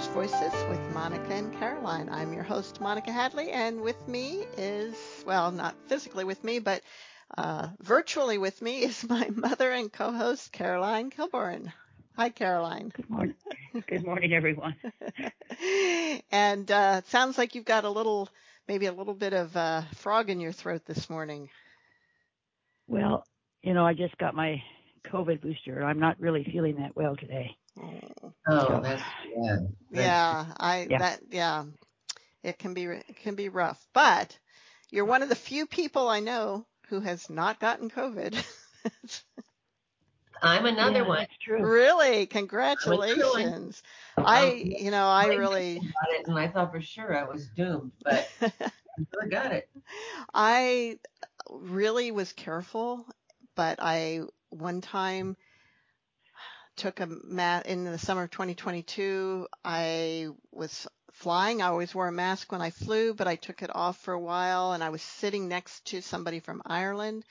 Writers Voices with Monica and Caroline. I'm your host, Monica Hadley, and with me is, well, not physically with me, but uh, virtually with me is my mother and co-host, Caroline Kilborn. Hi, Caroline. Good morning. Good morning, everyone. and uh, it sounds like you've got a little, maybe a little bit of uh, frog in your throat this morning. Well, you know, I just got my COVID booster. I'm not really feeling that well today. Oh, that's yeah. Yeah, I Yeah. that yeah, it can be it can be rough. But you're one of the few people I know who has not gotten COVID. I'm another Yeah, one. That's true. really, congratulations. I Um, you know I I really Got it, and I thought for sure I was doomed, but I got it. I really was careful, but I one time took a mat in the summer of 2022. I was flying. I always wore a mask when I flew, but I took it off for a while and I was sitting next to somebody from Ireland.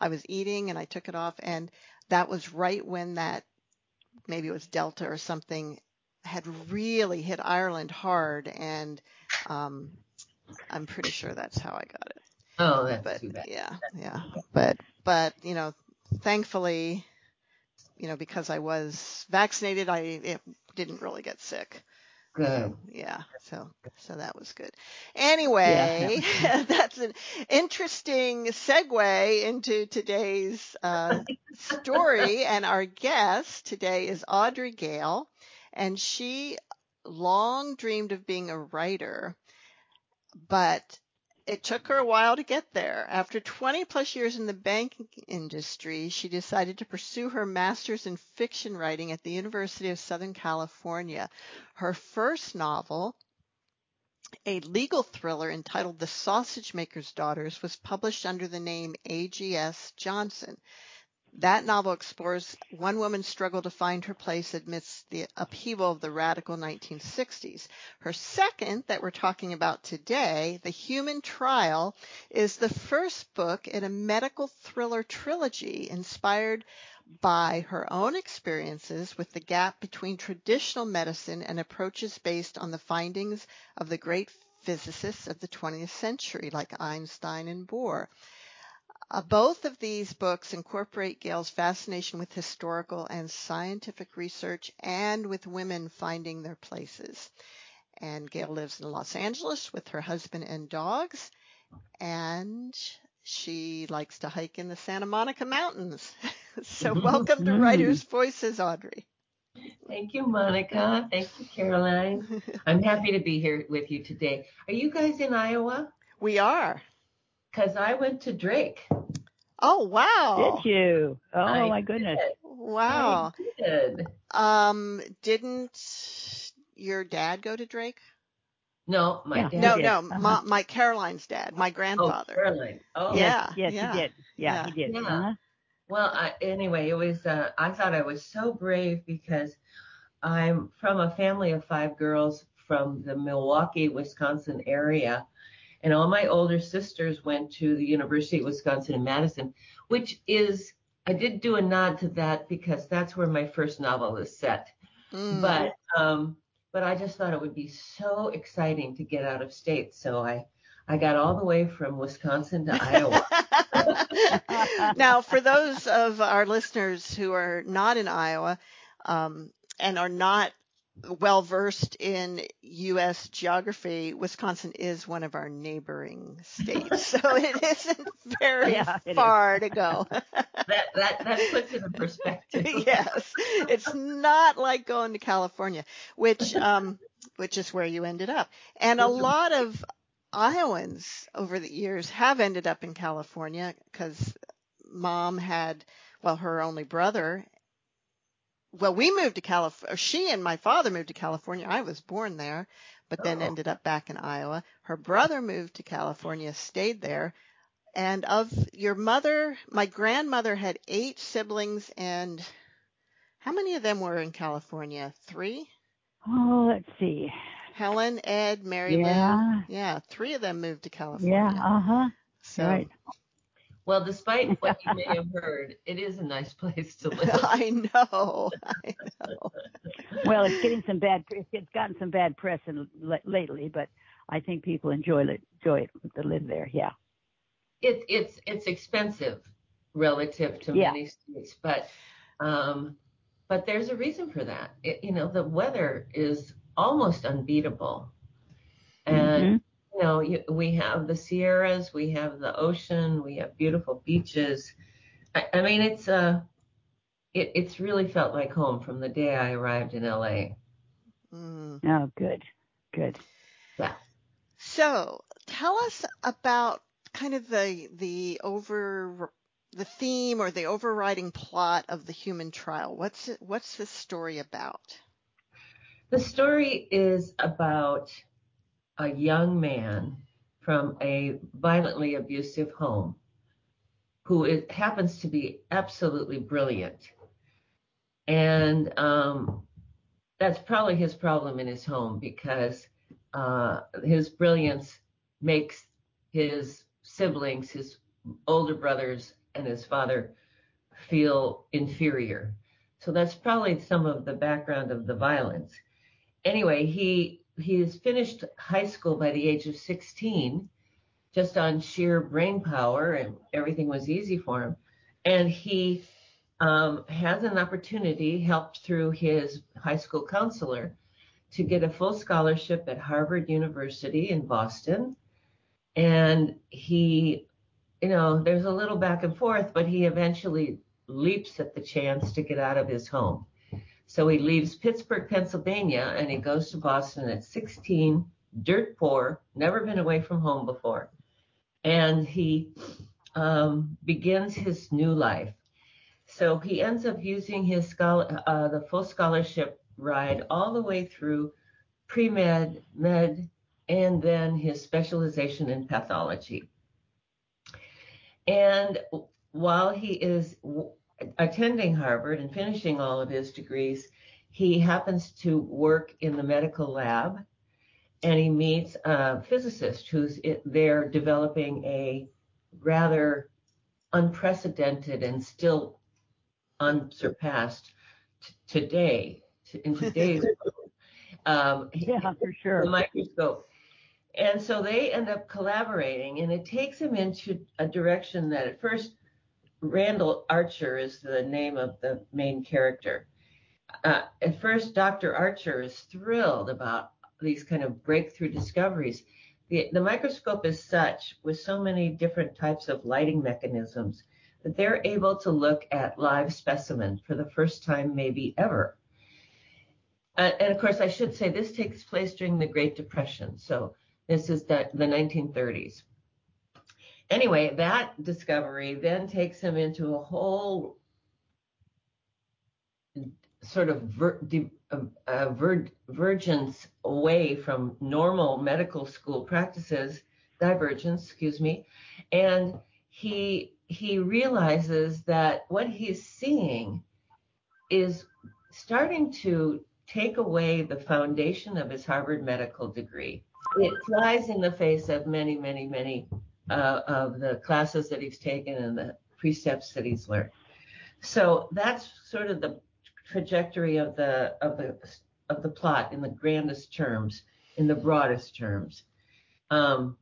I was eating and I took it off and that was right when that maybe it was Delta or something had really hit Ireland hard and um I'm pretty sure that's how I got it Oh, that's but too bad. yeah, yeah. But but you know, thankfully, you know, because I was vaccinated, I it didn't really get sick. Yeah, so so that was good. Anyway, that's an interesting segue into today's uh, story, and our guest today is Audrey Gale, and she long dreamed of being a writer, but it took her a while to get there. After 20 plus years in the banking industry, she decided to pursue her master's in fiction writing at the University of Southern California. Her first novel, a legal thriller entitled The Sausage Maker's Daughters, was published under the name A.G.S. Johnson. That novel explores one woman's struggle to find her place amidst the upheaval of the radical 1960s. Her second, that we're talking about today, The Human Trial, is the first book in a medical thriller trilogy inspired by her own experiences with the gap between traditional medicine and approaches based on the findings of the great physicists of the 20th century, like Einstein and Bohr. Uh, both of these books incorporate Gale's fascination with historical and scientific research and with women finding their places. And Gail lives in Los Angeles with her husband and dogs, and she likes to hike in the Santa Monica Mountains. so welcome to Mm. Writers Voices, Audrey. Thank you, Monica. Thank you, Caroline. I'm happy to be here with you today. Are you guys in Iowa? We are. Because I went to Drake. Oh wow. Did you? Oh I my goodness. Wow. I did. Um didn't your dad go to Drake? No, my Yeah. dad. No, did. no, Uh-huh. my, my Caroline's dad, my Oh, grandfather. Caroline. Oh, Yeah. Yes, yeah, he did. Yeah, yeah, he did. yeah. Uh-huh. Well, I, anyway, it was. Uh, I thought I was so brave because I'm from a family of five girls from the Milwaukee, Wisconsin area, and all my older sisters went to the University of Wisconsin in Madison, which is. I did do a nod to that because that's where my first novel is set. Mm. But um, but I just thought it would be so exciting to get out of state, so I I got all the way from Wisconsin to Iowa. now, for those of our listeners who are not in Iowa um, and are not well versed in U.S. geography, Wisconsin is one of our neighboring states, so it isn't very Yeah, it is. far to go. that that that puts it in perspective. yes, it's not like going to California, which um, which is where you ended up, and a lot of Iowans over the years have ended up in California because mom had, well, her only brother. Well, we moved to California. She and my father moved to California. I was born there, but then Oh. ended up back in Iowa. Her brother moved to California, stayed there. And of your mother, my grandmother had eight siblings, and how many of them were in California? Three? Oh, let's see. Helen, Ed, Mary Yeah. Lou. Yeah, three of them moved to California. Yeah, uh huh. So Right. Well, despite what you may have heard, it is a nice place to live. I know. I know. well, it's getting some bad. It's gotten some bad press in, lately, but I think people enjoy it. Enjoy it to live there. Yeah. It's it's it's expensive relative to yeah. many states, but um, but there's a reason for that. It, you know, the weather is almost unbeatable, and mm-hmm you know, you, we have the Sierras, we have the ocean, we have beautiful beaches. I, I mean, it's uh, it, it's really felt like home from the day I arrived in LA. Mm. Oh, good, good. Yeah. So, tell us about kind of the the over the theme or the overriding plot of the human trial. What's it, what's this story about? The story is about a young man from a violently abusive home who is, happens to be absolutely brilliant. And um, that's probably his problem in his home because uh, his brilliance makes his siblings, his older brothers, and his father feel inferior. So that's probably some of the background of the violence. Anyway, he he has finished high school by the age of 16, just on sheer brain power, and everything was easy for him. And he um, has an opportunity, helped through his high school counselor, to get a full scholarship at Harvard University in Boston. And he, you know, there's a little back and forth, but he eventually leaps at the chance to get out of his home. So he leaves Pittsburgh, Pennsylvania, and he goes to Boston at 16, dirt poor, never been away from home before. And he um, begins his new life. So he ends up using his scholar, uh, the full scholarship ride all the way through pre-med, med, and then his specialization in pathology. And while he is attending Harvard and finishing all of his degrees, he happens to work in the medical lab and he meets a physicist who's there developing a rather unprecedented and still unsurpassed t- today in today's um, yeah for sure. the microscope. And so they end up collaborating and it takes him into a direction that at first Randall Archer is the name of the main character. Uh, at first, Dr. Archer is thrilled about these kind of breakthrough discoveries. The, the microscope is such, with so many different types of lighting mechanisms, that they're able to look at live specimens for the first time, maybe ever. Uh, and of course, I should say this takes place during the Great Depression. So this is the, the 1930s anyway, that discovery then takes him into a whole sort of ver, uh, ver, vergence away from normal medical school practices, divergence, excuse me, and he he realizes that what he's seeing is starting to take away the foundation of his Harvard medical degree. It flies in the face of many, many, many uh, of the classes that he's taken and the precepts that he's learned. So that's sort of the trajectory of the of the of the plot in the grandest terms, in the broadest terms. Um,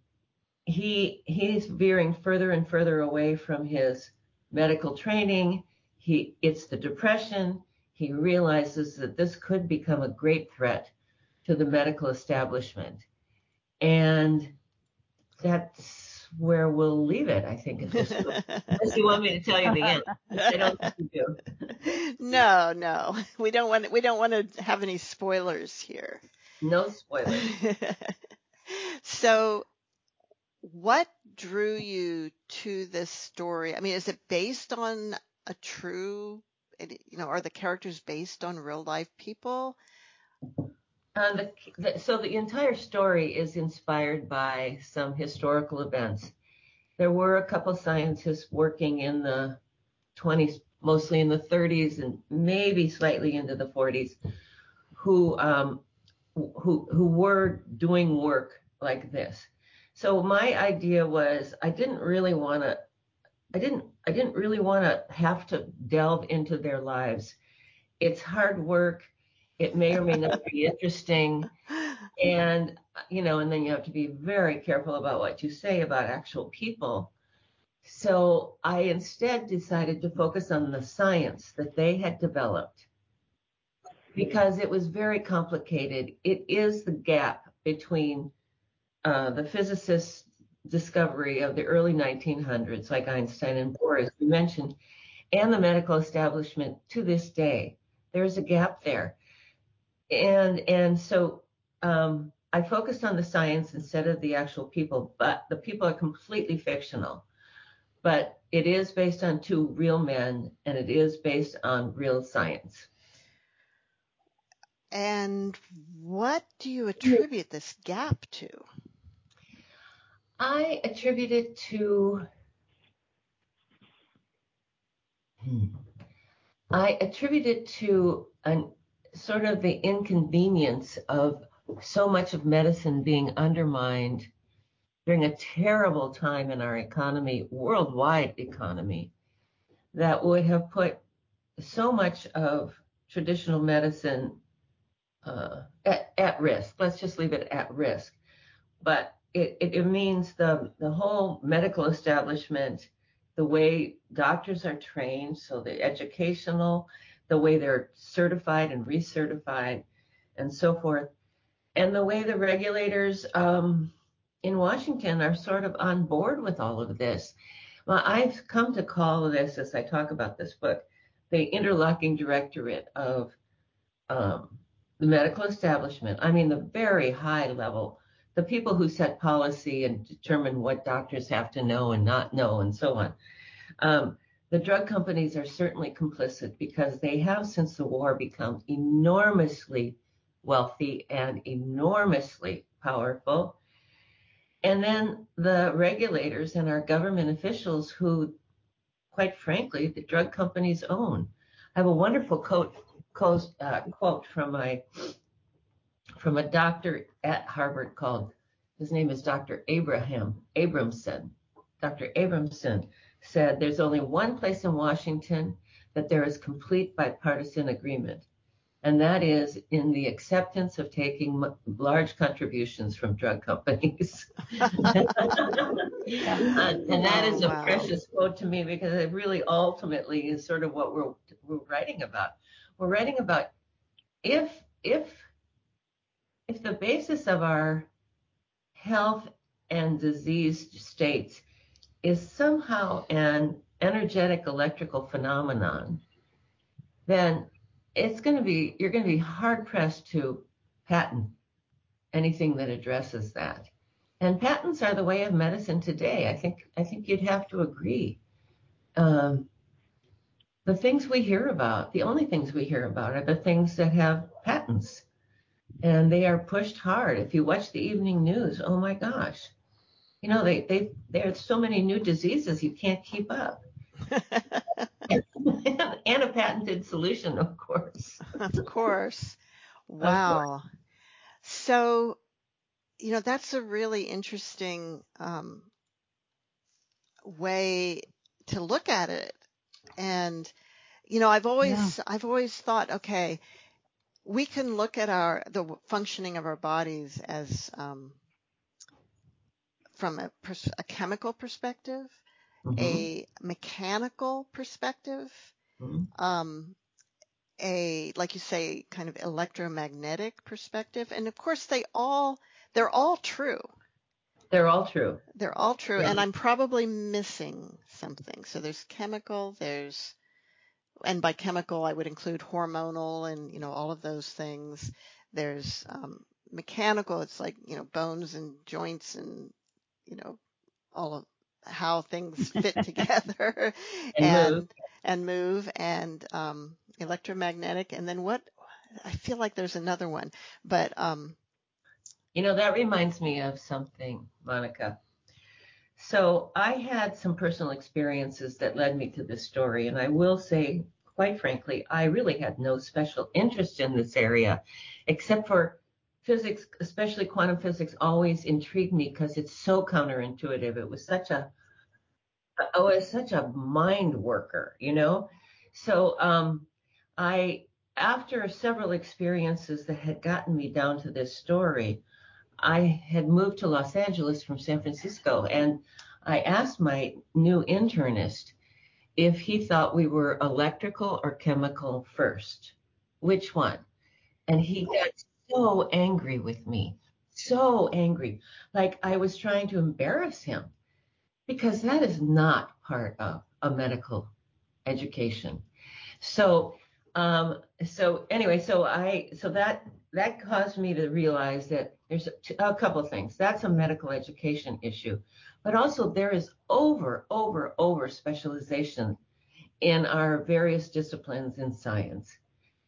he he's veering further and further away from his medical training. He it's the depression. He realizes that this could become a great threat to the medical establishment, and that's where we'll leave it, I think, Unless you want me to tell you the end. I don't think you do. No, no. We don't want we don't want to have any spoilers here. No spoilers. so what drew you to this story? I mean, is it based on a true you know, are the characters based on real life people? Uh, the, the, so the entire story is inspired by some historical events. There were a couple scientists working in the 20s, mostly in the 30s and maybe slightly into the 40s, who um, who who were doing work like this. So my idea was I didn't really want to I didn't I didn't really want to have to delve into their lives. It's hard work. It may or may not be interesting. And you know, and then you have to be very careful about what you say about actual people. So I instead decided to focus on the science that they had developed because it was very complicated. It is the gap between uh, the physicists' discovery of the early 1900s, like Einstein and Bohr, as we mentioned, and the medical establishment to this day. There's a gap there, and and so um, I focused on the science instead of the actual people. But the people are completely fictional, but it is based on two real men, and it is based on real science. And what do you attribute this gap to? I attribute it to. Hmm, I attribute it to an sort of the inconvenience of so much of medicine being undermined during a terrible time in our economy, worldwide economy, that would have put so much of traditional medicine uh, at, at risk. Let's just leave it at risk. But it, it, it means the, the whole medical establishment, the way doctors are trained, so the educational, the way they're certified and recertified, and so forth, and the way the regulators um, in Washington are sort of on board with all of this. Well, I've come to call this, as I talk about this book, the interlocking directorate of um, the medical establishment, I mean, the very high level, the people who set policy and determine what doctors have to know and not know, and so on. Um, the drug companies are certainly complicit because they have, since the war, become enormously wealthy and enormously powerful. And then the regulators and our government officials, who, quite frankly, the drug companies own. I have a wonderful quote quote, uh, quote from my from a doctor at Harvard called his name is Dr. Abraham Abramson. Dr. Abramson said there's only one place in Washington that there is complete bipartisan agreement, and that is in the acceptance of taking m- large contributions from drug companies. and that is a oh, wow. precious quote to me because it really ultimately is sort of what we're, we're writing about we're writing about if if if the basis of our health and disease states is somehow an energetic electrical phenomenon, then it's going to be you're going to be hard pressed to patent anything that addresses that. And patents are the way of medicine today. I think I think you'd have to agree. Um, the things we hear about, the only things we hear about are the things that have patents. And they are pushed hard. If you watch the evening news, oh my gosh. You know, they they there's so many new diseases you can't keep up. and a patented solution, of course. of course. Wow. Of course. So, you know, that's a really interesting um, way to look at it and, you know, I've always, yeah. I've always thought, okay, we can look at our, the functioning of our bodies as, um, from a, pers- a chemical perspective, mm-hmm. a mechanical perspective, mm-hmm. um, a, like you say, kind of electromagnetic perspective. And of course they all, they're all true. They're all true. They're all true. Yeah. And I'm probably missing something. So there's chemical, there's, and by chemical, I would include hormonal and, you know, all of those things. There's, um, mechanical. It's like, you know, bones and joints and, you know, all of how things fit together and, and, move. and move and, um, electromagnetic. And then what, I feel like there's another one, but, um, you know, that reminds me of something, Monica. So I had some personal experiences that led me to this story. And I will say, quite frankly, I really had no special interest in this area, except for physics, especially quantum physics, always intrigued me because it's so counterintuitive. It was such a I was such a mind worker, you know. So um, I, after several experiences that had gotten me down to this story, I had moved to Los Angeles from San Francisco, and I asked my new internist if he thought we were electrical or chemical first. Which one? And he got so angry with me, so angry, like I was trying to embarrass him, because that is not part of a medical education. So, um, so anyway, so I, so that that caused me to realize that there's a, a couple things. That's a medical education issue, but also there is over, over, over specialization in our various disciplines in science.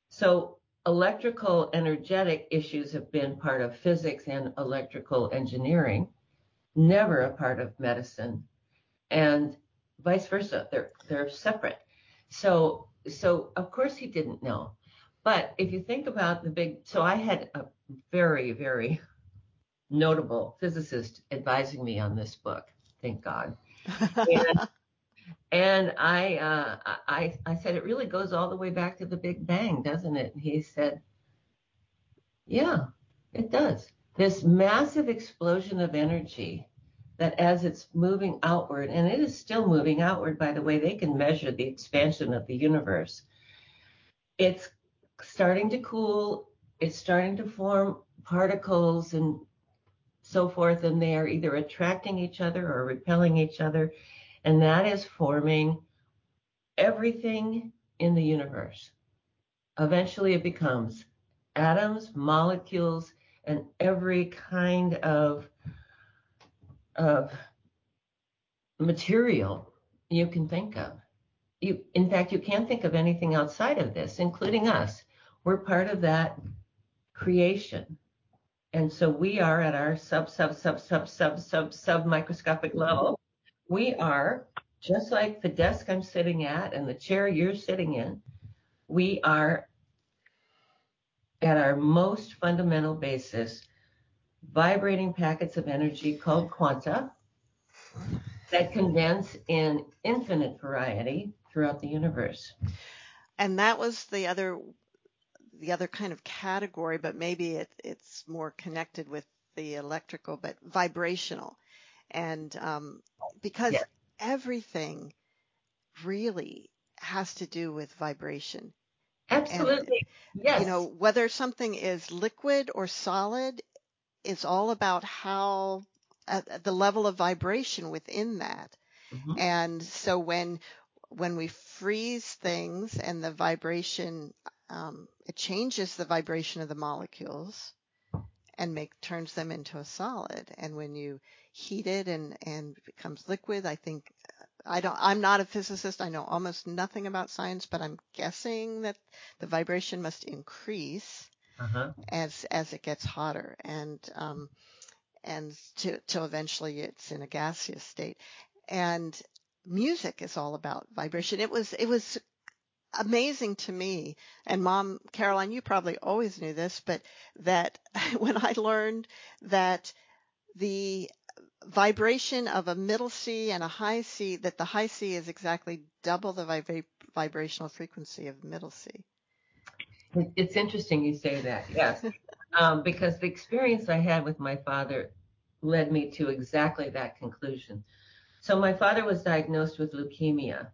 So electrical energetic issues have been part of physics and electrical engineering, never a part of medicine, and vice versa. They're they're separate. So so of course he didn't know. But if you think about the big so I had a very, very notable physicist advising me on this book, thank God. And, and I, uh, I, I said, it really goes all the way back to the Big Bang, doesn't it? And he said, yeah, it does. This massive explosion of energy that as it's moving outward, and it is still moving outward, by the way, they can measure the expansion of the universe. It's starting to cool. It's starting to form particles and so forth, and they are either attracting each other or repelling each other. And that is forming everything in the universe. Eventually, it becomes atoms, molecules, and every kind of, of material you can think of. You, in fact, you can't think of anything outside of this, including us. We're part of that creation. And so we are at our sub, sub, sub, sub, sub, sub, sub microscopic level. We are just like the desk I'm sitting at and the chair you're sitting in. We are at our most fundamental basis, vibrating packets of energy called quanta that condense in infinite variety throughout the universe. And that was the other the other kind of category, but maybe it, it's more connected with the electrical, but vibrational. And um, because yeah. everything really has to do with vibration. Absolutely. And, yes. You know, whether something is liquid or solid is all about how at the level of vibration within that. Mm-hmm. And so when when we freeze things and the vibration um, it changes the vibration of the molecules and make turns them into a solid. And when you heat it and and becomes liquid, I think I don't. I'm not a physicist. I know almost nothing about science, but I'm guessing that the vibration must increase uh-huh. as as it gets hotter and um, and to, till eventually it's in a gaseous state. And music is all about vibration. It was it was amazing to me, and mom, Caroline, you probably always knew this, but that when I learned that the vibration of a middle C and a high C, that the high C is exactly double the vib- vibrational frequency of middle C. It's interesting you say that, yes, um, because the experience I had with my father led me to exactly that conclusion. So my father was diagnosed with leukemia,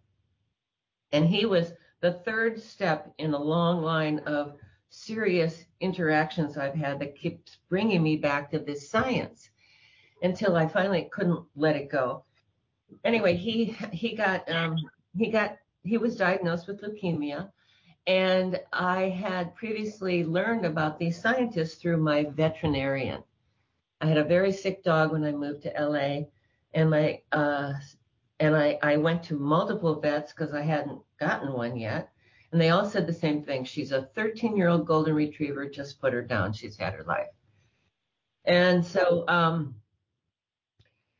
and he was the third step in a long line of serious interactions I've had that keeps bringing me back to this science until I finally couldn't let it go. Anyway, he he got um, he got he was diagnosed with leukemia, and I had previously learned about these scientists through my veterinarian. I had a very sick dog when I moved to LA, and my uh, and I, I went to multiple vets because I hadn't gotten one yet. And they all said the same thing. She's a 13 year old golden retriever. Just put her down. She's had her life. And so, um,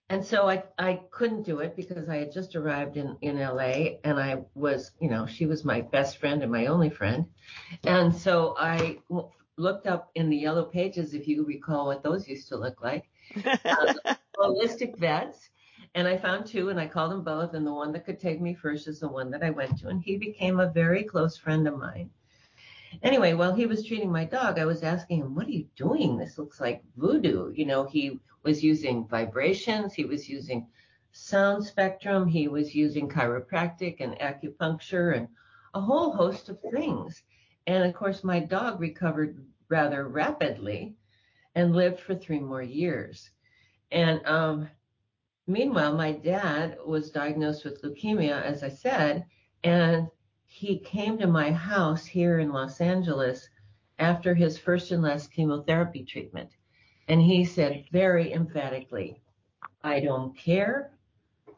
and so I, I couldn't do it because I had just arrived in, in LA and I was, you know, she was my best friend and my only friend. And so I w- looked up in the yellow pages, if you recall what those used to look like, uh, holistic vets And I found two and I called them both. And the one that could take me first is the one that I went to. And he became a very close friend of mine. Anyway, while he was treating my dog, I was asking him, What are you doing? This looks like voodoo. You know, he was using vibrations, he was using sound spectrum, he was using chiropractic and acupuncture and a whole host of things. And of course, my dog recovered rather rapidly and lived for three more years. And um, meanwhile, my dad was diagnosed with leukemia, as I said, and he came to my house here in Los Angeles after his first and last chemotherapy treatment. And he said very emphatically, I don't care.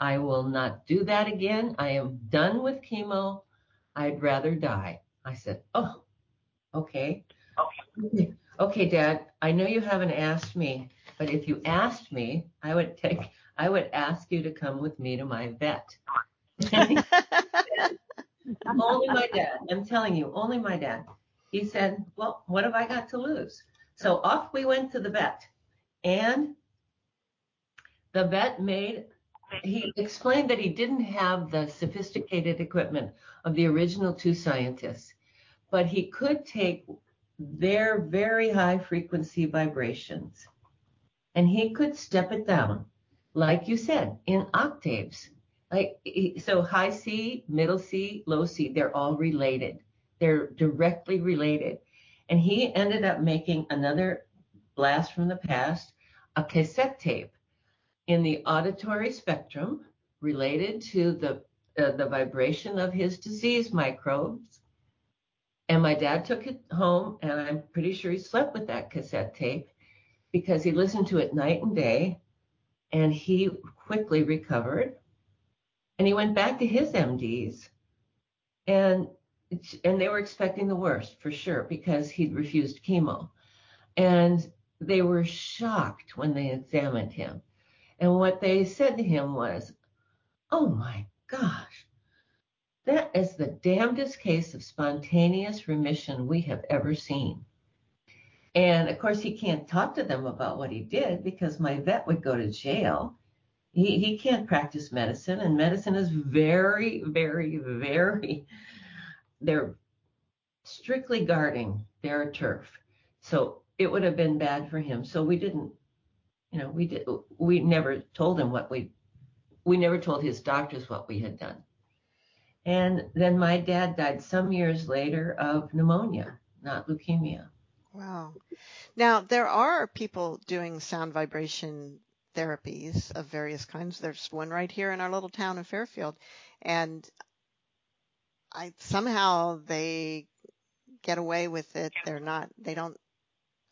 I will not do that again. I am done with chemo. I'd rather die. I said, Oh, okay. Okay, okay Dad, I know you haven't asked me, but if you asked me, I would take I would ask you to come with me to my vet. only my dad. I'm telling you, only my dad. He said, Well, what have I got to lose? So off we went to the vet. And the vet made, he explained that he didn't have the sophisticated equipment of the original two scientists, but he could take their very high frequency vibrations and he could step it down, like you said, in octaves like so high C, middle C, low C, they're all related. They're directly related. And he ended up making another blast from the past, a cassette tape in the auditory spectrum related to the uh, the vibration of his disease microbes. And my dad took it home, and I'm pretty sure he slept with that cassette tape because he listened to it night and day, and he quickly recovered and he went back to his MDs, and and they were expecting the worst for sure because he'd refused chemo, and they were shocked when they examined him, and what they said to him was, "Oh my gosh." That is the damnedest case of spontaneous remission we have ever seen. And of course, he can't talk to them about what he did because my vet would go to jail he, he can't practice medicine, and medicine is very, very, very, they're strictly guarding their turf. So it would have been bad for him. So we didn't, you know, we did, we never told him what we, we never told his doctors what we had done. And then my dad died some years later of pneumonia, not leukemia. Wow. Now, there are people doing sound vibration therapies of various kinds. There's one right here in our little town of Fairfield, and I somehow they get away with it. They're not. They don't.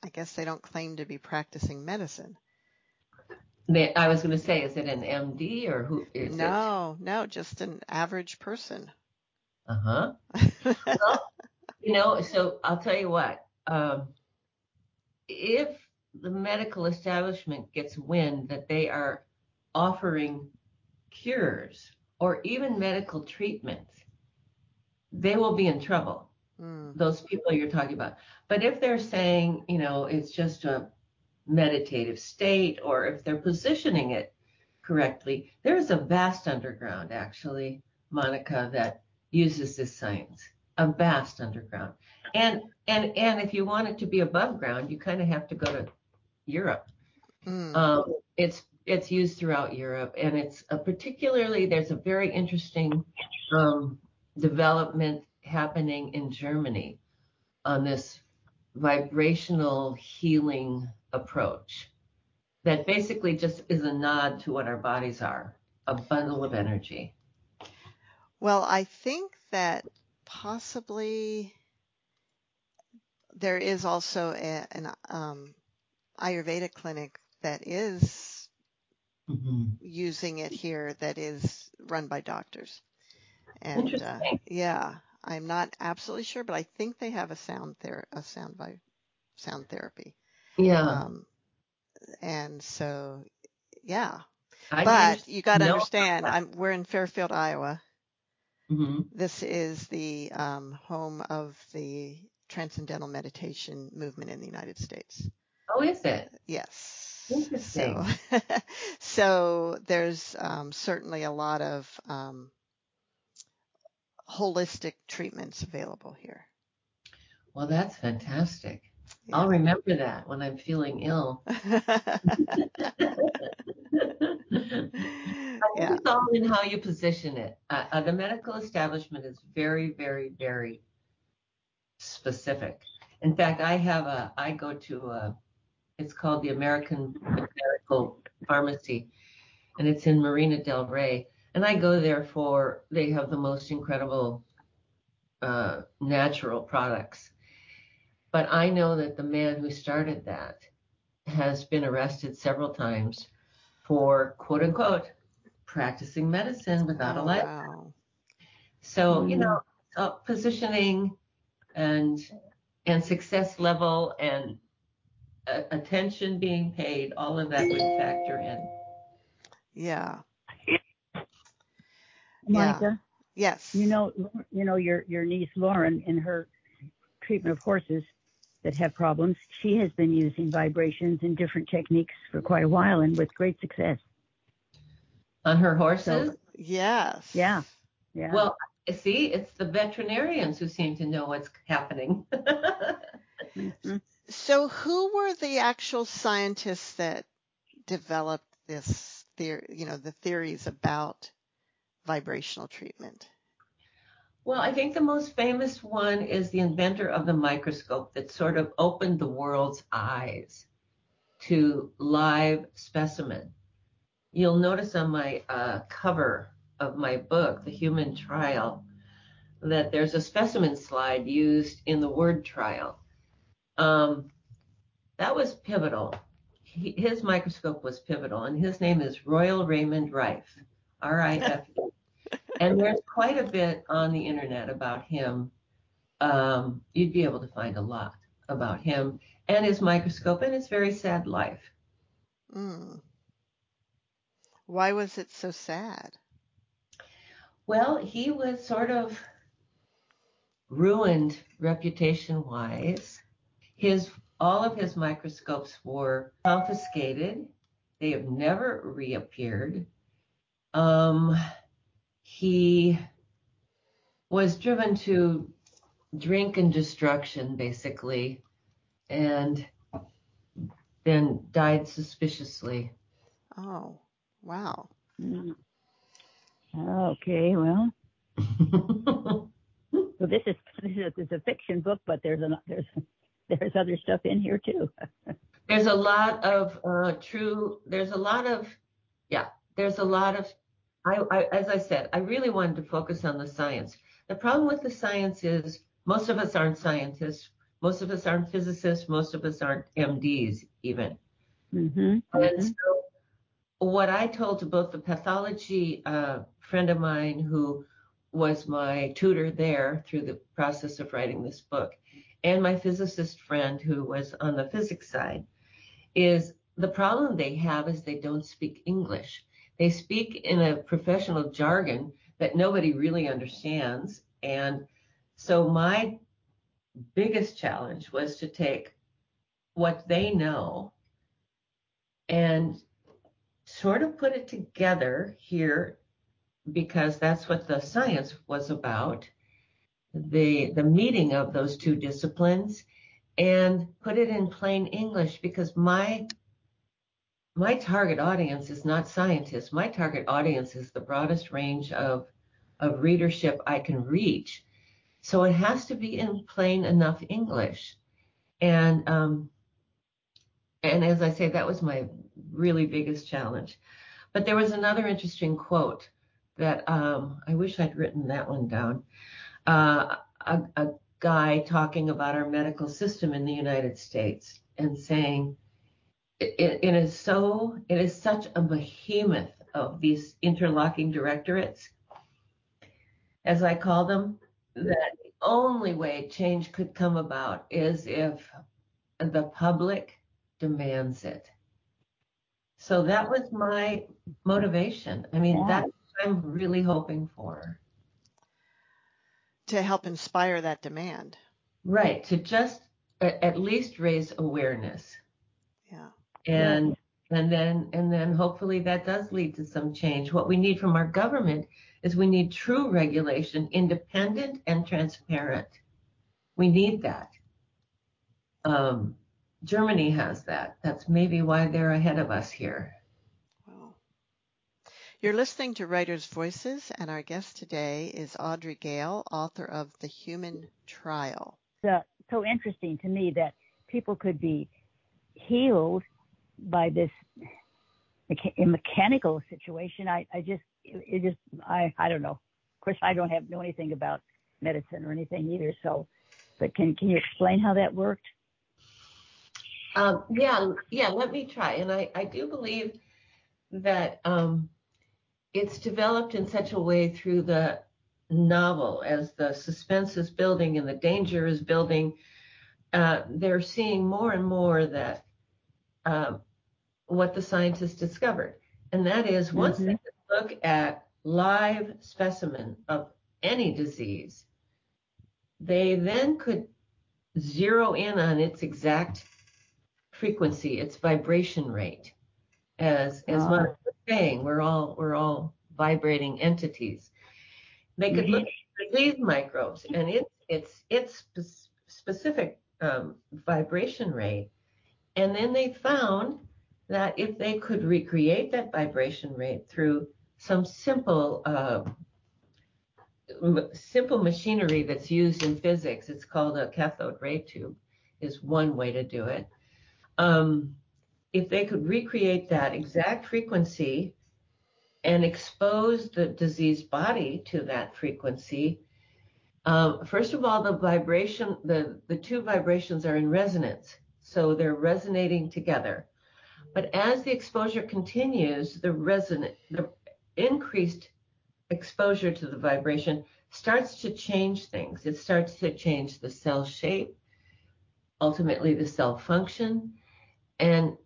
I guess they don't claim to be practicing medicine. I was going to say, is it an MD or who is no, it? No, no, just an average person. Uh huh. well, you know, so I'll tell you what. Um, if the medical establishment gets wind that they are offering cures or even medical treatments, they will be in trouble. Mm. Those people you're talking about. But if they're saying, you know, it's just a meditative state, or if they're positioning it correctly, there's a vast underground, actually, Monica, that uses this science. A vast underground. And and and if you want it to be above ground, you kind of have to go to Europe. Mm. Um, it's it's used throughout Europe, and it's a particularly there's a very interesting um, development happening in Germany on this vibrational healing approach that basically just is a nod to what our bodies are a bundle of energy. Well, I think that possibly there is also a, an um, Ayurveda clinic that is mm-hmm. using it here that is run by doctors. And uh, yeah, I'm not absolutely sure, but I think they have a sound ther- a sound by sound therapy. Yeah. Um, and so, yeah. I but you got to understand, I'm, we're in Fairfield, Iowa. Mm-hmm. This is the um, home of the Transcendental Meditation movement in the United States. Oh, is it? Yes. thing. So, so there's um, certainly a lot of um, holistic treatments available here. Well, that's fantastic. Yeah. I'll remember that when I'm feeling ill. yeah. It's all in how you position it. Uh, uh, the medical establishment is very, very, very specific. In fact, I have a, I go to a, it's called the American Medical Pharmacy, and it's in Marina Del Rey. And I go there for, they have the most incredible uh, natural products. But I know that the man who started that has been arrested several times for quote unquote practicing medicine without oh, a license. Wow. So, mm-hmm. you know, uh, positioning and and success level and uh, attention being paid, all of that would factor in. Yeah. Monica. Yeah. Yes. You know, you know your your niece Lauren in her treatment of horses that have problems. She has been using vibrations and different techniques for quite a while and with great success. On her horses? So, yes. Yeah. Yeah. Well, see, it's the veterinarians who seem to know what's happening. mm-hmm. So, who were the actual scientists that developed this theory, you know, the theories about vibrational treatment? Well, I think the most famous one is the inventor of the microscope that sort of opened the world's eyes to live specimen. You'll notice on my uh, cover of my book, The Human Trial, that there's a specimen slide used in the word trial. Um, that was pivotal. He, his microscope was pivotal, and his name is Royal Raymond Rife, R-I-F-E and there's quite a bit on the internet about him. Um, you'd be able to find a lot about him and his microscope and his very sad life. Mm. Why was it so sad? Well, he was sort of ruined reputation wise. His all of his microscopes were confiscated. They have never reappeared. Um, he was driven to drink and destruction, basically, and then died suspiciously. Oh, wow. Mm. Okay, well. so this is this is, a fiction book, but there's a there's there's other stuff in here too. there's a lot of uh, true. There's a lot of yeah. There's a lot of I, I, as I said, I really wanted to focus on the science. The problem with the science is most of us aren't scientists. Most of us aren't physicists. Most of us aren't MDs even. Mm-hmm. And mm-hmm. so what I told to both the pathology uh, friend of mine who was my tutor there through the process of writing this book and my physicist friend who was on the physics side is the problem they have is they don't speak English. They speak in a professional jargon that nobody really understands. And so my biggest challenge was to take what they know and sort of put it together here because that's what the science was about the the meeting of those two disciplines and put it in plain english because my my target audience is not scientists. My target audience is the broadest range of, of readership I can reach. So it has to be in plain enough English. And, um, and as I say, that was my really biggest challenge. But there was another interesting quote that um, I wish I'd written that one down. Uh, a, a guy talking about our medical system in the United States and saying, it, it is so it is such a behemoth of these interlocking directorates as i call them that the only way change could come about is if the public demands it so that was my motivation. I mean yeah. that's what i'm really hoping for. To help inspire that demand. Right to just at least raise awareness. Yeah. And and then and then hopefully that does lead to some change. What we need from our government is we need true regulation independent and transparent. We need that. Um, germany has that that's maybe why they're ahead of us here wow. you're listening to writers voices and our guest today is audrey gale author of the human trial it's so interesting to me that people could be healed by this mecha- mechanical situation. I, I just, it, it just, I, I don't know. Of course, I don't have know anything about medicine or anything either. So, but can can you explain how that worked? Um, yeah, yeah. Let me try. And I, I do believe that um, it's developed in such a way through the novel as the suspense is building and the danger is building. Uh, they're seeing more and more that uh, what the scientists discovered. And that is once mm-hmm. they look at live specimen of any disease, they then could zero in on its exact frequency, its vibration rate. As as oh. Monica was saying, we're all we're all vibrating entities. They could mm-hmm. look at these microbes and its its its specific um, vibration rate, and then they found that if they could recreate that vibration rate through some simple uh, m- simple machinery that's used in physics, it's called a cathode ray tube, is one way to do it. Um, if they could recreate that exact frequency and expose the diseased body to that frequency, um, first of all, the vibration, the, the two vibrations are in resonance. So they're resonating together. But as the exposure continues, the resonant, the increased exposure to the vibration starts to change things. It starts to change the cell shape, ultimately the cell function, and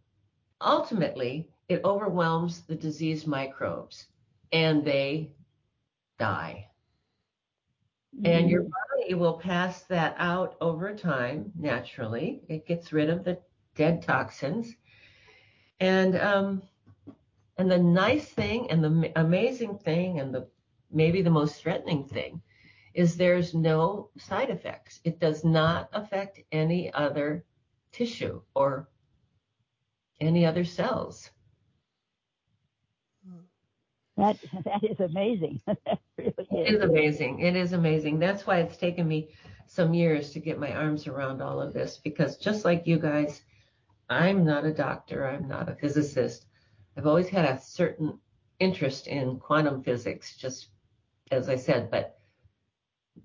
ultimately it overwhelms the disease microbes and they die. Mm-hmm. And your mm-hmm. body will pass that out over time naturally. It gets rid of the dead toxins and um, and the nice thing and the amazing thing and the maybe the most threatening thing is there's no side effects. It does not affect any other tissue or any other cells. That that is amazing. really is. It is amazing. It is amazing. That's why it's taken me some years to get my arms around all of this because just like you guys, I'm not a doctor, I'm not a physicist. I've always had a certain interest in quantum physics, just as I said, but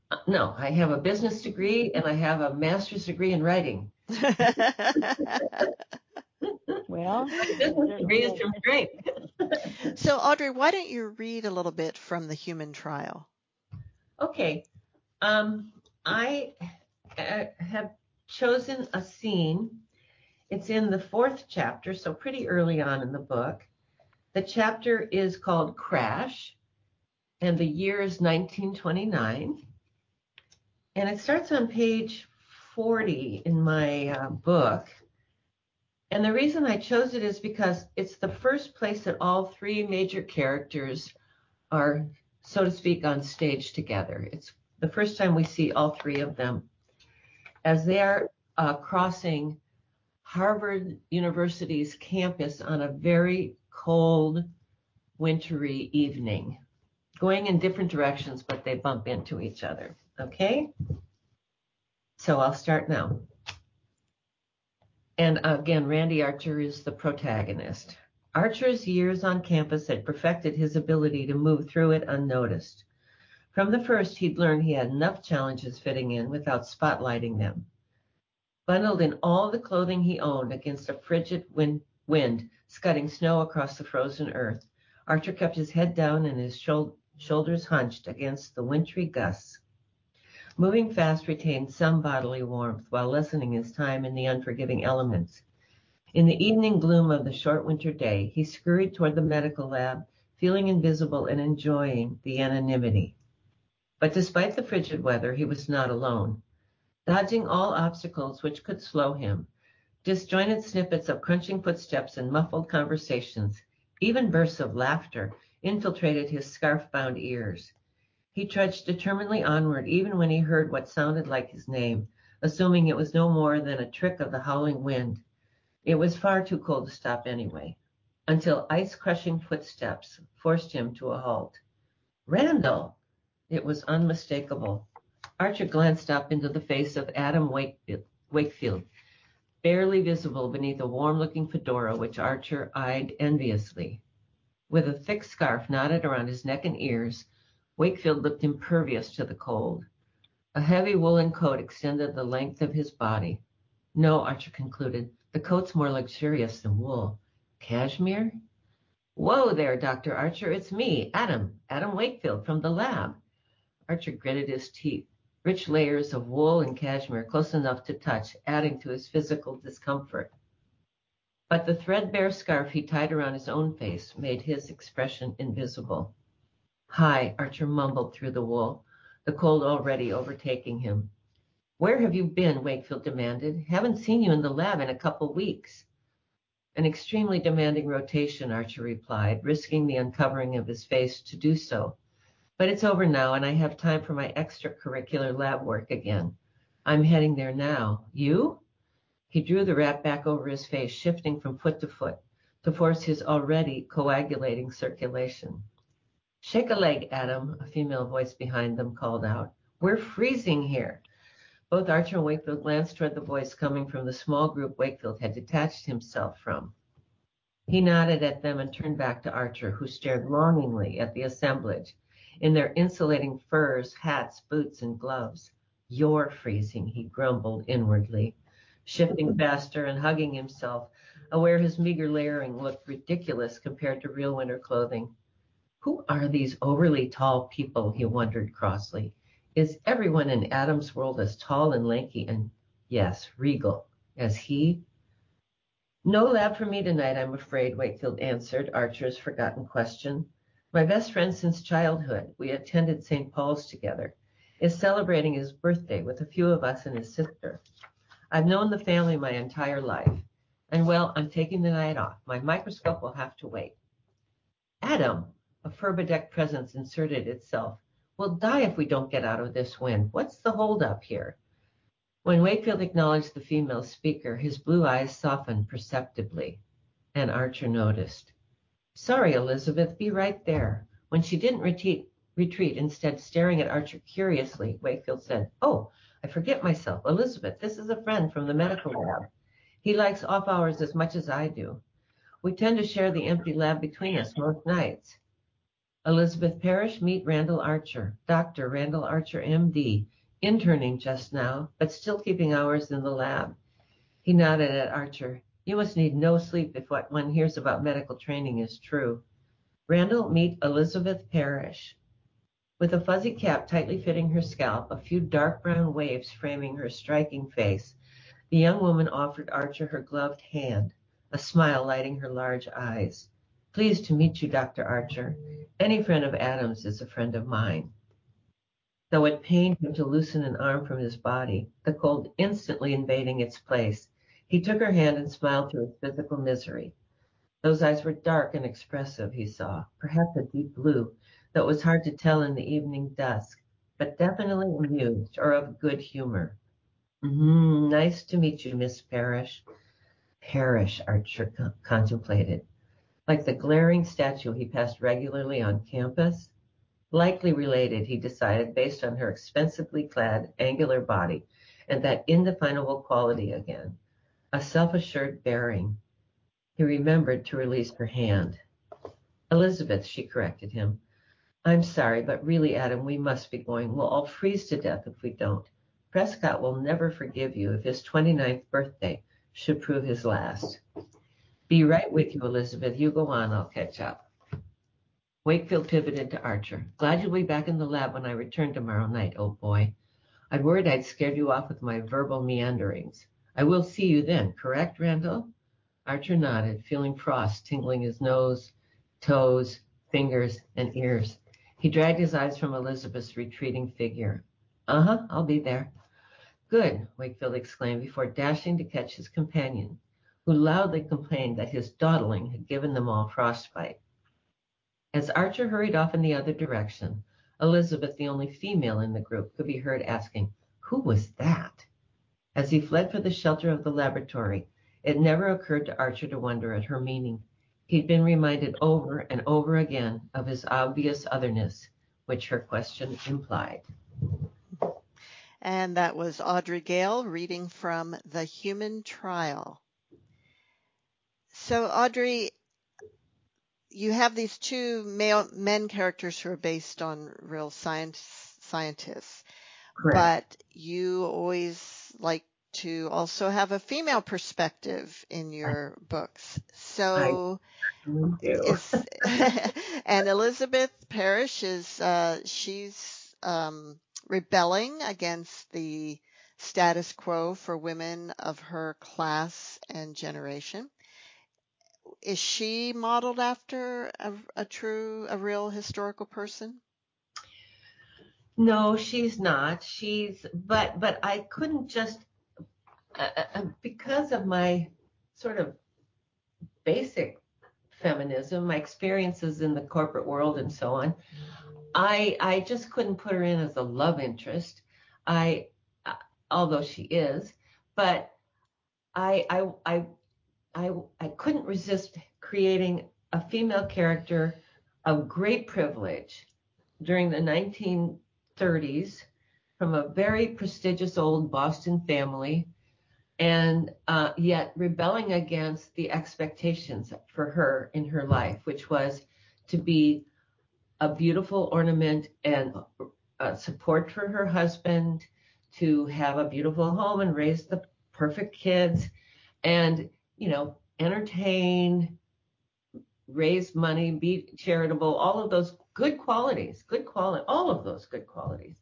uh, no, I have a business degree and I have a master's degree in writing. well, is great. so, Audrey, why don't you read a little bit from the human trial? Okay. Um, I uh, have chosen a scene it's in the fourth chapter, so pretty early on in the book. The chapter is called Crash, and the year is 1929. And it starts on page 40 in my uh, book. And the reason I chose it is because it's the first place that all three major characters are, so to speak, on stage together. It's the first time we see all three of them as they are uh, crossing Harvard University's campus on a very cold, wintry evening, going in different directions, but they bump into each other. Okay? So I'll start now. And again, Randy Archer is the protagonist. Archer's years on campus had perfected his ability to move through it unnoticed. From the first, he'd learned he had enough challenges fitting in without spotlighting them. Bundled in all the clothing he owned against a frigid wind, wind scudding snow across the frozen earth, Archer kept his head down and his shoulders hunched against the wintry gusts. Moving fast retained some bodily warmth while lessening his time in the unforgiving elements. In the evening gloom of the short winter day, he scurried toward the medical lab, feeling invisible and enjoying the anonymity. But despite the frigid weather, he was not alone. Dodging all obstacles which could slow him, Disjointed snippets of crunching footsteps and muffled conversations, even bursts of laughter, infiltrated his scarf-bound ears. He trudged determinedly onward even when he heard what sounded like his name, assuming it was no more than a trick of the howling wind. It was far too cold to stop anyway, until ice-crushing footsteps forced him to a halt. Randall! It was unmistakable. Archer glanced up into the face of Adam Wakefield, barely visible beneath a warm-looking fedora which Archer eyed enviously. With a thick scarf knotted around his neck and ears, Wakefield looked impervious to the cold. A heavy woolen coat extended the length of his body. No, Archer concluded, the coat's more luxurious than wool. Cashmere? Whoa there, Dr. Archer, it's me, Adam, Adam Wakefield from the lab. Archer gritted his teeth rich layers of wool and cashmere close enough to touch, adding to his physical discomfort. But the threadbare scarf he tied around his own face made his expression invisible. Hi, Archer mumbled through the wool, the cold already overtaking him. Where have you been? Wakefield demanded. Haven't seen you in the lab in a couple weeks. An extremely demanding rotation, Archer replied, risking the uncovering of his face to do so. But it's over now, and I have time for my extracurricular lab work again. I'm heading there now. You? He drew the wrap back over his face, shifting from foot to foot to force his already coagulating circulation. Shake a leg, Adam, a female voice behind them called out. We're freezing here. Both Archer and Wakefield glanced toward the voice coming from the small group Wakefield had detached himself from. He nodded at them and turned back to Archer, who stared longingly at the assemblage in their insulating furs, hats, boots, and gloves. You're freezing, he grumbled inwardly, shifting faster and hugging himself, aware his meager layering looked ridiculous compared to real winter clothing. Who are these overly tall people? he wondered crossly. Is everyone in Adam's world as tall and lanky and, yes, regal as he? No lab for me tonight, I'm afraid, Wakefield answered Archer's forgotten question. My best friend since childhood, we attended St. Paul's together, is celebrating his birthday with a few of us and his sister. I've known the family my entire life. And well, I'm taking the night off. My microscope will have to wait. Adam, a Furbedeck presence inserted itself. We'll die if we don't get out of this wind. What's the holdup here? When Wakefield acknowledged the female speaker, his blue eyes softened perceptibly, and Archer noticed. Sorry, Elizabeth, be right there. When she didn't retreat, retreat, instead staring at Archer curiously, Wakefield said, Oh, I forget myself. Elizabeth, this is a friend from the medical lab. He likes off hours as much as I do. We tend to share the empty lab between us most nights. Elizabeth Parrish, meet Randall Archer, Dr. Randall Archer, MD, interning just now, but still keeping hours in the lab. He nodded at Archer. You must need no sleep if what one hears about medical training is true. Randall, meet Elizabeth Parrish. With a fuzzy cap tightly fitting her scalp, a few dark brown waves framing her striking face, the young woman offered Archer her gloved hand, a smile lighting her large eyes. Pleased to meet you, Dr. Archer. Any friend of Adam's is a friend of mine. Though it pained him to loosen an arm from his body, the cold instantly invading its place, he took her hand and smiled through his physical misery. Those eyes were dark and expressive, he saw, perhaps a deep blue, that was hard to tell in the evening dusk, but definitely amused or of good humor. Mm-hmm, nice to meet you, Miss Parrish. Parrish, Archer contemplated. Like the glaring statue he passed regularly on campus? Likely related, he decided, based on her expensively clad, angular body and that indefinable quality again a self-assured bearing. He remembered to release her hand. Elizabeth, she corrected him. I'm sorry, but really, Adam, we must be going. We'll all freeze to death if we don't. Prescott will never forgive you if his 29th birthday should prove his last. Be right with you, Elizabeth. You go on, I'll catch up. Wakefield pivoted to Archer. Glad you'll be back in the lab when I return tomorrow night, old boy. I'd worried I'd scared you off with my verbal meanderings. I will see you then, correct, Randall? Archer nodded, feeling frost tingling his nose, toes, fingers, and ears. He dragged his eyes from Elizabeth's retreating figure. Uh-huh, I'll be there. Good, Wakefield exclaimed before dashing to catch his companion, who loudly complained that his dawdling had given them all frostbite. As Archer hurried off in the other direction, Elizabeth, the only female in the group, could be heard asking, Who was that? As he fled for the shelter of the laboratory, it never occurred to Archer to wonder at her meaning. He'd been reminded over and over again of his obvious otherness, which her question implied. And that was Audrey Gale reading from The Human Trial. So, Audrey, you have these two male men characters who are based on real science scientists, Correct. but you always like to also have a female perspective in your books. So, is, and Elizabeth Parrish is uh, she's um, rebelling against the status quo for women of her class and generation is she modeled after a, a true, a real historical person? No, she's not. She's, but, but I couldn't just, uh, uh, uh, because of my sort of basic feminism, my experiences in the corporate world and so on, I, I just couldn't put her in as a love interest. I, uh, although she is, but I, I, I I, I couldn't resist creating a female character of great privilege during the 1930s from a very prestigious old Boston family, and uh, yet rebelling against the expectations for her in her life, which was to be a beautiful ornament and uh, support for her husband, to have a beautiful home and raise the perfect kids. And you know, entertain, raise money, be charitable, all of those good qualities, good quality, all of those good qualities.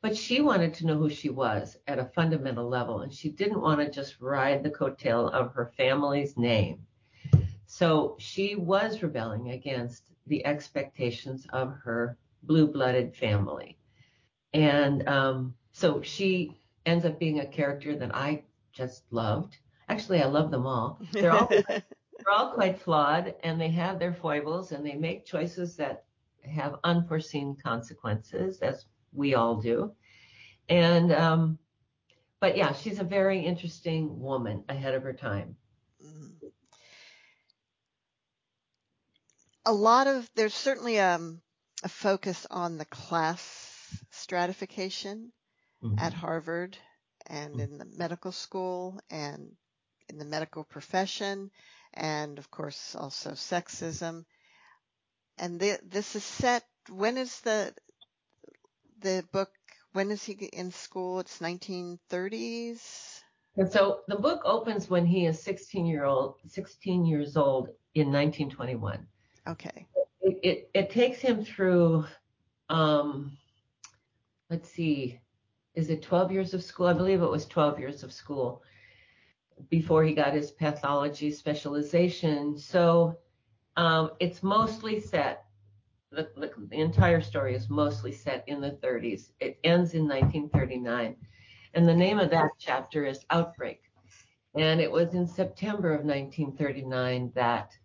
But she wanted to know who she was at a fundamental level, and she didn't want to just ride the coattail of her family's name. So she was rebelling against the expectations of her blue blooded family. And um, so she ends up being a character that I just loved. Actually, I love them all. They're all they're all quite flawed, and they have their foibles, and they make choices that have unforeseen consequences, as we all do. And um, but yeah, she's a very interesting woman ahead of her time. A lot of there's certainly um, a focus on the class stratification mm-hmm. at Harvard and mm-hmm. in the medical school and in the medical profession, and of course also sexism. And the, this is set. When is the the book? When is he in school? It's 1930s. And so the book opens when he is 16 year old, 16 years old in 1921. Okay. It it, it takes him through. Um, let's see, is it 12 years of school? I believe it was 12 years of school before he got his pathology specialization. So um, it's mostly set. The, the, the, entire story is mostly set in the 30s. It ends in 1939. And the name of that chapter is Outbreak. And it was in September of 1939 that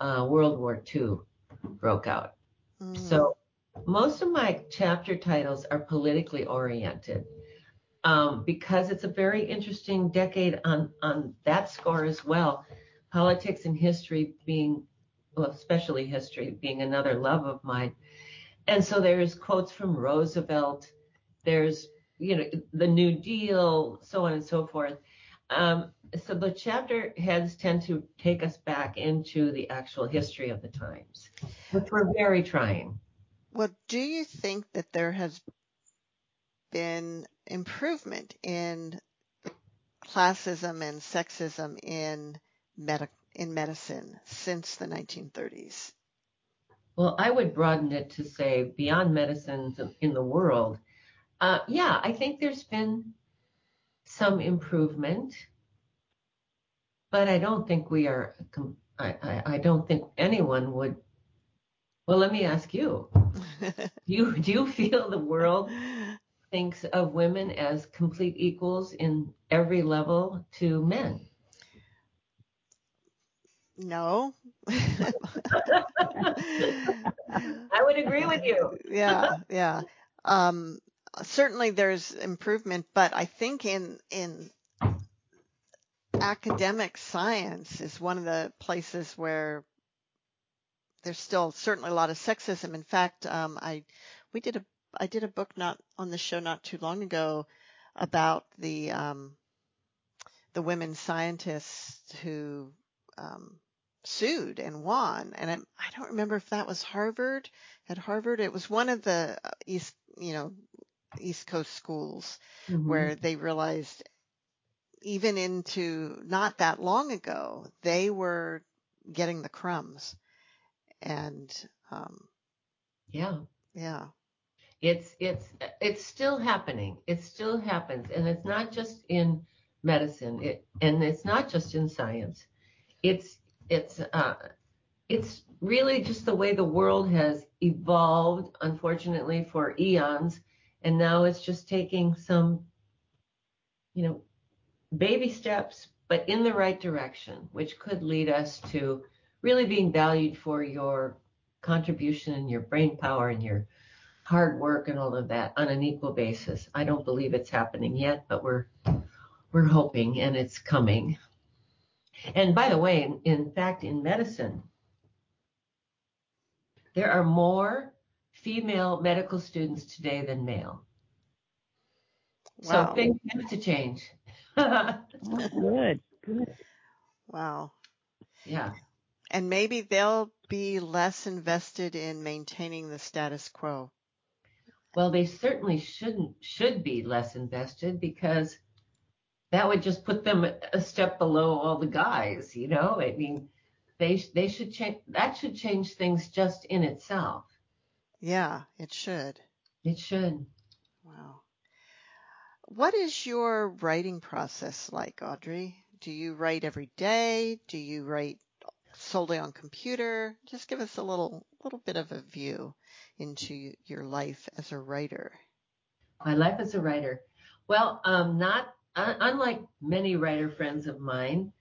uh, World War II broke out. Mm. So most of my chapter titles are politically oriented um, because it's a very interesting decade on, on that score as well. Politics and history being, well, especially history being another love of mine. And so there's quotes from Roosevelt, there's, you know, the New Deal, so on and so forth. Um, so the chapter heads tend to take us back into the actual history of the times, which were very trying. Well, do you think that there has been improvement in classism and sexism in med- in medicine since the 1930s? Well, I would broaden it to say beyond medicine in the world. Uh, yeah, I think there's been some improvement, but I don't think we are. I, I, I don't think anyone would. Well, let me ask you. do you do you feel the world thinks of women as complete equals in every level to men. No. I would agree with you. yeah, yeah. Um, certainly there's improvement, but I think in in academic science is one of the places where there's still certainly a lot of sexism. In fact, um, I we did a I did a book not on the show not too long ago about the um, the women scientists who um, sued and won. And I, I don't remember if that was Harvard. At Harvard, it was one of the uh, East, you know, East Coast schools mm-hmm. where they realized even into not that long ago, they were getting the crumbs. And, um, yeah, yeah. It's, it's, it's still happening. It still happens. And it's not just in medicine. It, and it's not just in science. It's, it's, uh, it's really just the way the world has evolved, unfortunately, for eons. And now it's just taking some, you know, baby steps, but in the right direction, which could lead us to really being valued for your contribution and your brain power and your hard work and all of that on an equal basis. I don't believe it's happening yet, but we're we're hoping and it's coming. And by the way, in, in fact, in medicine, there are more female medical students today than male. Wow. So things have to change. Oh, good. Good. Wow. Yeah. And maybe they'll be less invested in maintaining the status quo. Well, they certainly shouldn't should be less invested because that would just put them a step below all the guys, you know? I mean, they they should change that should change things just in itself. Yeah, it should. It should. Wow. What is your writing process like, Audrey? Do you write every day? Do you write solely on computer? Just give us a little little bit of a view into your life as a writer. My life as a writer. Well, um, not uh, unlike many writer friends of mine,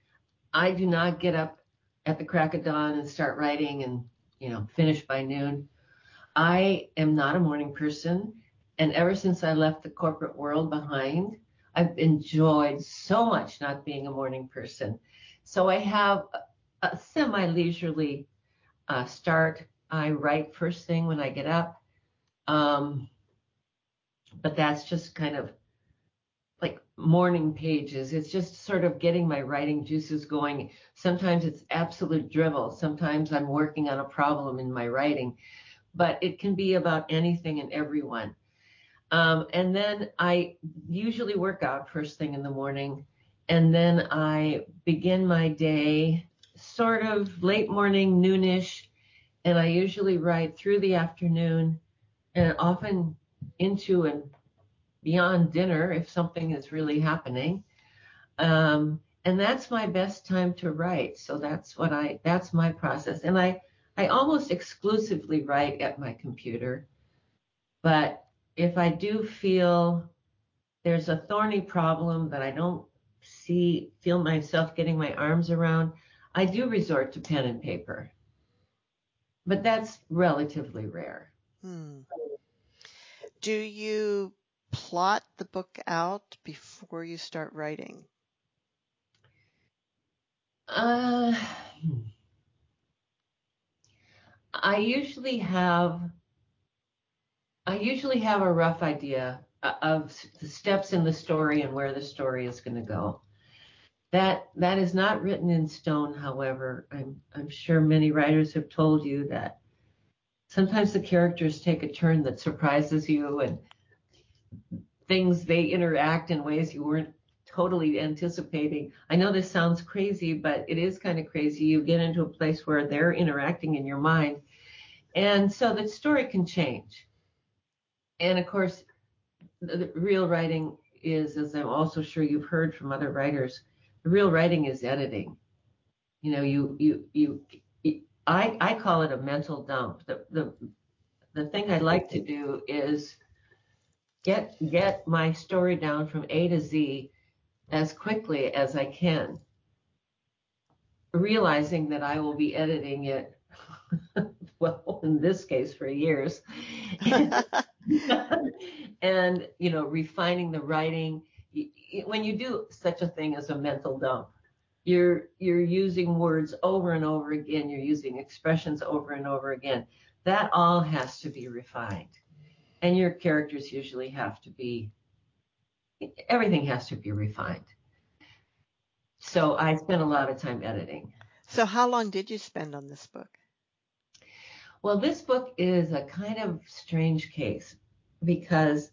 I do not get up at the crack of dawn and start writing and you know finish by noon. I am not a morning person. And ever since I left the corporate world behind, I've enjoyed so much not being a morning person. So I have a, semi leisurely uh, start. I write first thing when I get up. Um, but that's just kind of like morning pages. It's just sort of getting my writing juices going. Sometimes it's absolute drivel. Sometimes I'm working on a problem in my writing, but it can be about anything and everyone. Um, and then I usually work out first thing in the morning. And then I begin my day sort of late morning, noonish. And I usually write through the afternoon and often into and beyond dinner if something is really happening. Um, and that's my best time to write. So that's what I, that's my process. And I, I almost exclusively write at my computer, but if I do feel there's a thorny problem that I don't see, feel myself getting my arms around, I do resort to pen and paper. But that's relatively rare. Hmm. Do you plot the book out before you start writing? Uh, I usually have I usually have a rough idea uh, of the steps in the story and where the story is going to go. That that is not written in stone, however. I'm I'm sure many writers have told you that sometimes the characters take a turn that surprises you and things they interact in ways you weren't totally anticipating. I know this sounds crazy, but it is kind of crazy. You get into a place where they're interacting in your mind. And so the story can change and of course, the, real writing is, as I'm also sure you've heard from other writers, real writing is editing. You know, you you you. I I call it a mental dump. The the the thing I like to do is get get my story down from A to Z as quickly as I can, realizing that I will be editing it well, in this case for years. and, you know, refining the writing. When you do such a thing as a mental dump, you're you're using words over and over again, you're using expressions over and over again. That all has to be refined. And your characters usually have to be everything has to be refined. So I spent a lot of time editing. So how long did you spend on this book? Well, this book is a kind of strange case because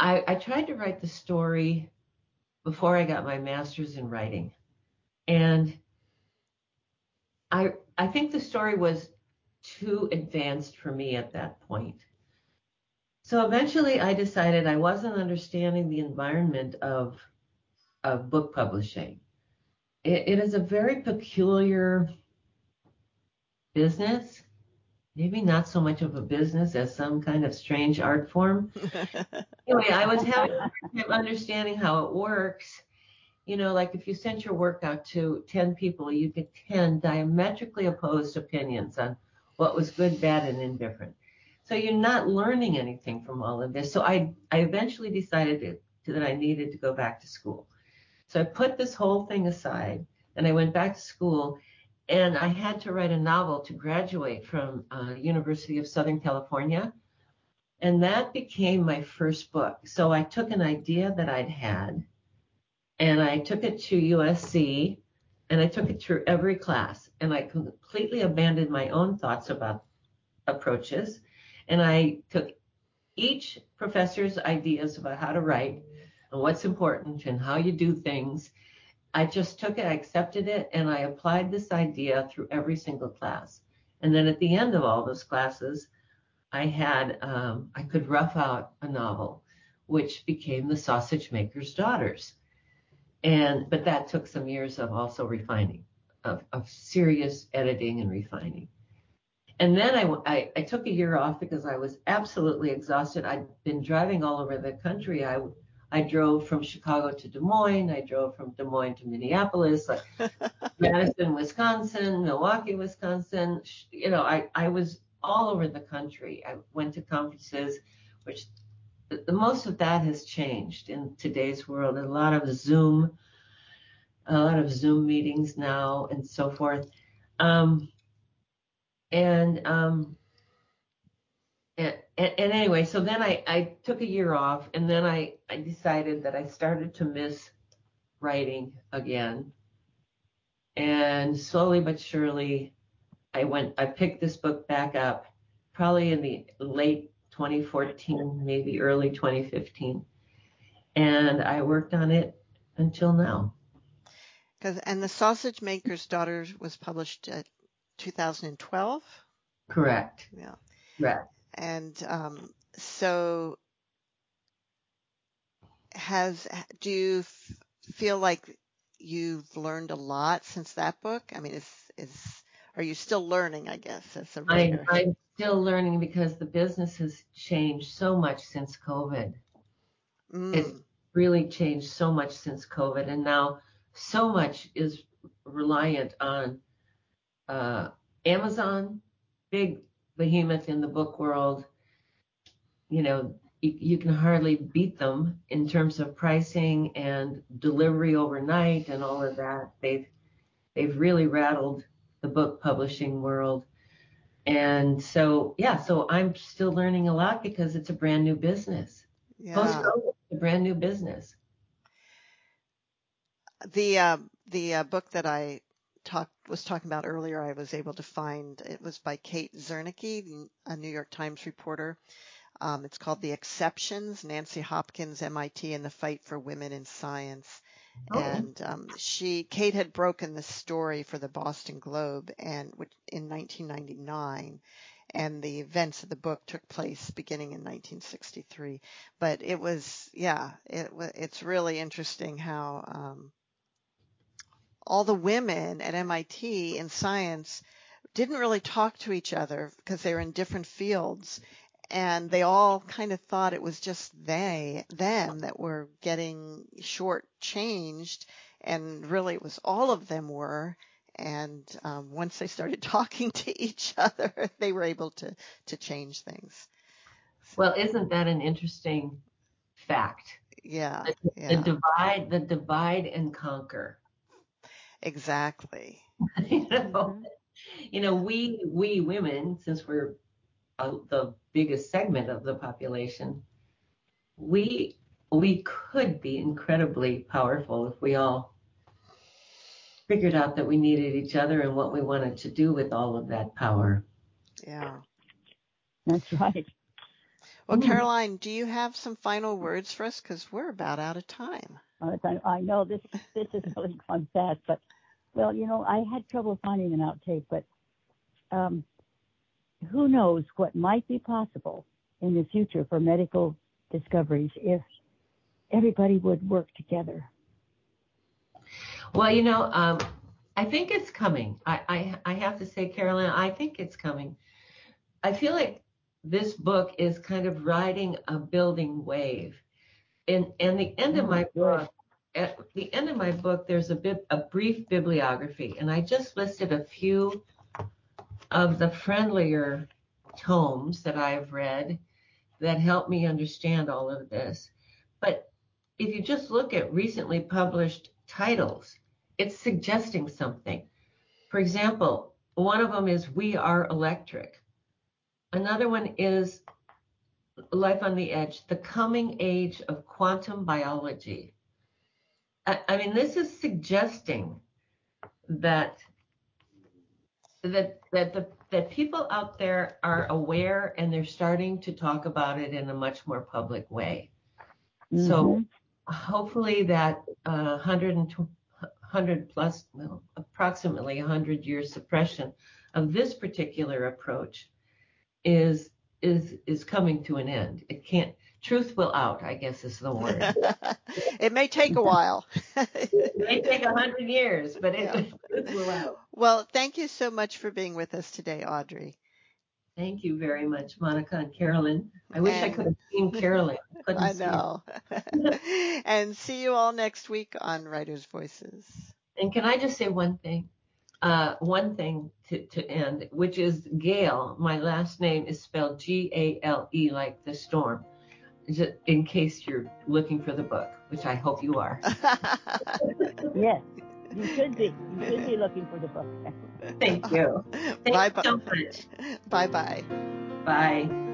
I, I tried to write the story before I got my master's in writing. And I I think the story was too advanced for me at that point. So eventually I decided I wasn't understanding the environment of of book publishing. it, it is a very peculiar business, maybe not so much of a business as some kind of strange art form. anyway, I was having understanding how it works. You know, like if you sent your work out to 10 people, you get 10 diametrically opposed opinions on what was good, bad, and indifferent. So you're not learning anything from all of this. So I, I eventually decided to, that I needed to go back to school. So I put this whole thing aside and I went back to school and I had to write a novel to graduate from uh, University of Southern California. And that became my first book. So I took an idea that I'd had and I took it to USC and I took it through every class and I completely abandoned my own thoughts about approaches. And I took each professor's ideas about how to write and what's important and how you do things I just took it, I accepted it, and I applied this idea through every single class. And then at the end of all those classes, I had um, I could rough out a novel, which became The Sausage Maker's Daughters. And but that took some years of also refining, of, of serious editing and refining. And then I, I, I took a year off because I was absolutely exhausted. I'd been driving all over the country. I I drove from Chicago to Des Moines. I drove from Des Moines to Minneapolis, like Madison, Wisconsin, Milwaukee, Wisconsin. You know, I, I was all over the country. I went to conferences, which the, the most of that has changed in today's world. A lot of Zoom, a lot of Zoom meetings now, and so forth. Um, and um, and, and, and, anyway, so then I, I took a year off and then I, I decided that I started to miss writing again. And slowly but surely, I went, I picked this book back up probably in the late 2014, maybe early 2015. And I worked on it until now. And The Sausage Maker's Daughter was published at 2012? Correct. Yeah. Correct. And um, so, has do you f- feel like you've learned a lot since that book? I mean, is is are you still learning? I guess as a writer. I, I'm still learning because the business has changed so much since COVID. Mm. It's really changed so much since COVID, and now so much is reliant on uh, Amazon, big behemoth in the book world. You know, you, you, can hardly beat them in terms of pricing and delivery overnight and all of that. They've they've really rattled the book publishing world. And so, yeah, so I'm still learning a lot because it's a brand new business. Yeah. Post a brand new business. The uh, the uh, book that I talk, was talking about earlier, I was able to find it was by Kate Zernike, a New York Times reporter. Um, it's called The Exceptions: Nancy Hopkins, MIT, and the Fight for Women in Science. Oh. And um, she, Kate, had broken the story for the Boston Globe, and in 1999, and the events of the book took place beginning in 1963. But it was, yeah, it, it's really interesting how um, all the women at MIT in science didn't really talk to each other because they were in different fields. and they all kind of thought it was just they them that were getting short changed and really it was all of them were and um, once they started talking to each other they were able to to change things well isn't that an interesting fact yeah the, yeah. the divide the divide and conquer exactly you know mm-hmm. you know we we women since we're uh, the biggest segment of the population, we we could be incredibly powerful if we all figured out that we needed each other and what we wanted to do with all of that power. Yeah. That's right. Well, mm. Caroline, do you have some final words for us? Because we're about out of time. I know this this is really gone fast, but well, you know, I had trouble finding an outtake, but um, who knows what might be possible in the future for medical discoveries if everybody would work together. Well, you know, um, I think it's coming. I, I, I have to say, Carolyn, I think it's coming. I feel like this book is kind of riding a building wave. And and the end of oh, my book, at the end of my book, there's a bit a brief bibliography, and I just listed a few of the friendlier tomes that I've read that help me understand all of this. But if you just look at recently published titles, it's suggesting something. For example, one of them is We Are Electric. Another one is Life on the Edge, The Coming Age of Quantum Biology. I, I mean, this is suggesting that that that the that people out there are aware and they're starting to talk about it in a much more public way. Mm-hmm. So hopefully that uh, 100 100 plus well, approximately 100 year suppression of this particular approach is is is coming to an end. It can't truth will out, I guess is the word. it may take a while. it may take a hundred years, but it, yeah. truth will out. Well, thank you so much for being with us today, Audrey. Thank you very much, Monica and Carolyn. I wish and, I could have seen Carolyn. I know. and see you all next week on Writers Voices. And can I just say one thing? Uh, one thing to, to end, which is Gale. My last name is spelled G A L E, like the storm just in case you're looking for the book, which I hope you are. yes, you should be. You should be looking for the book. Thank you. Thank bye you so much. Bye bye. Bye.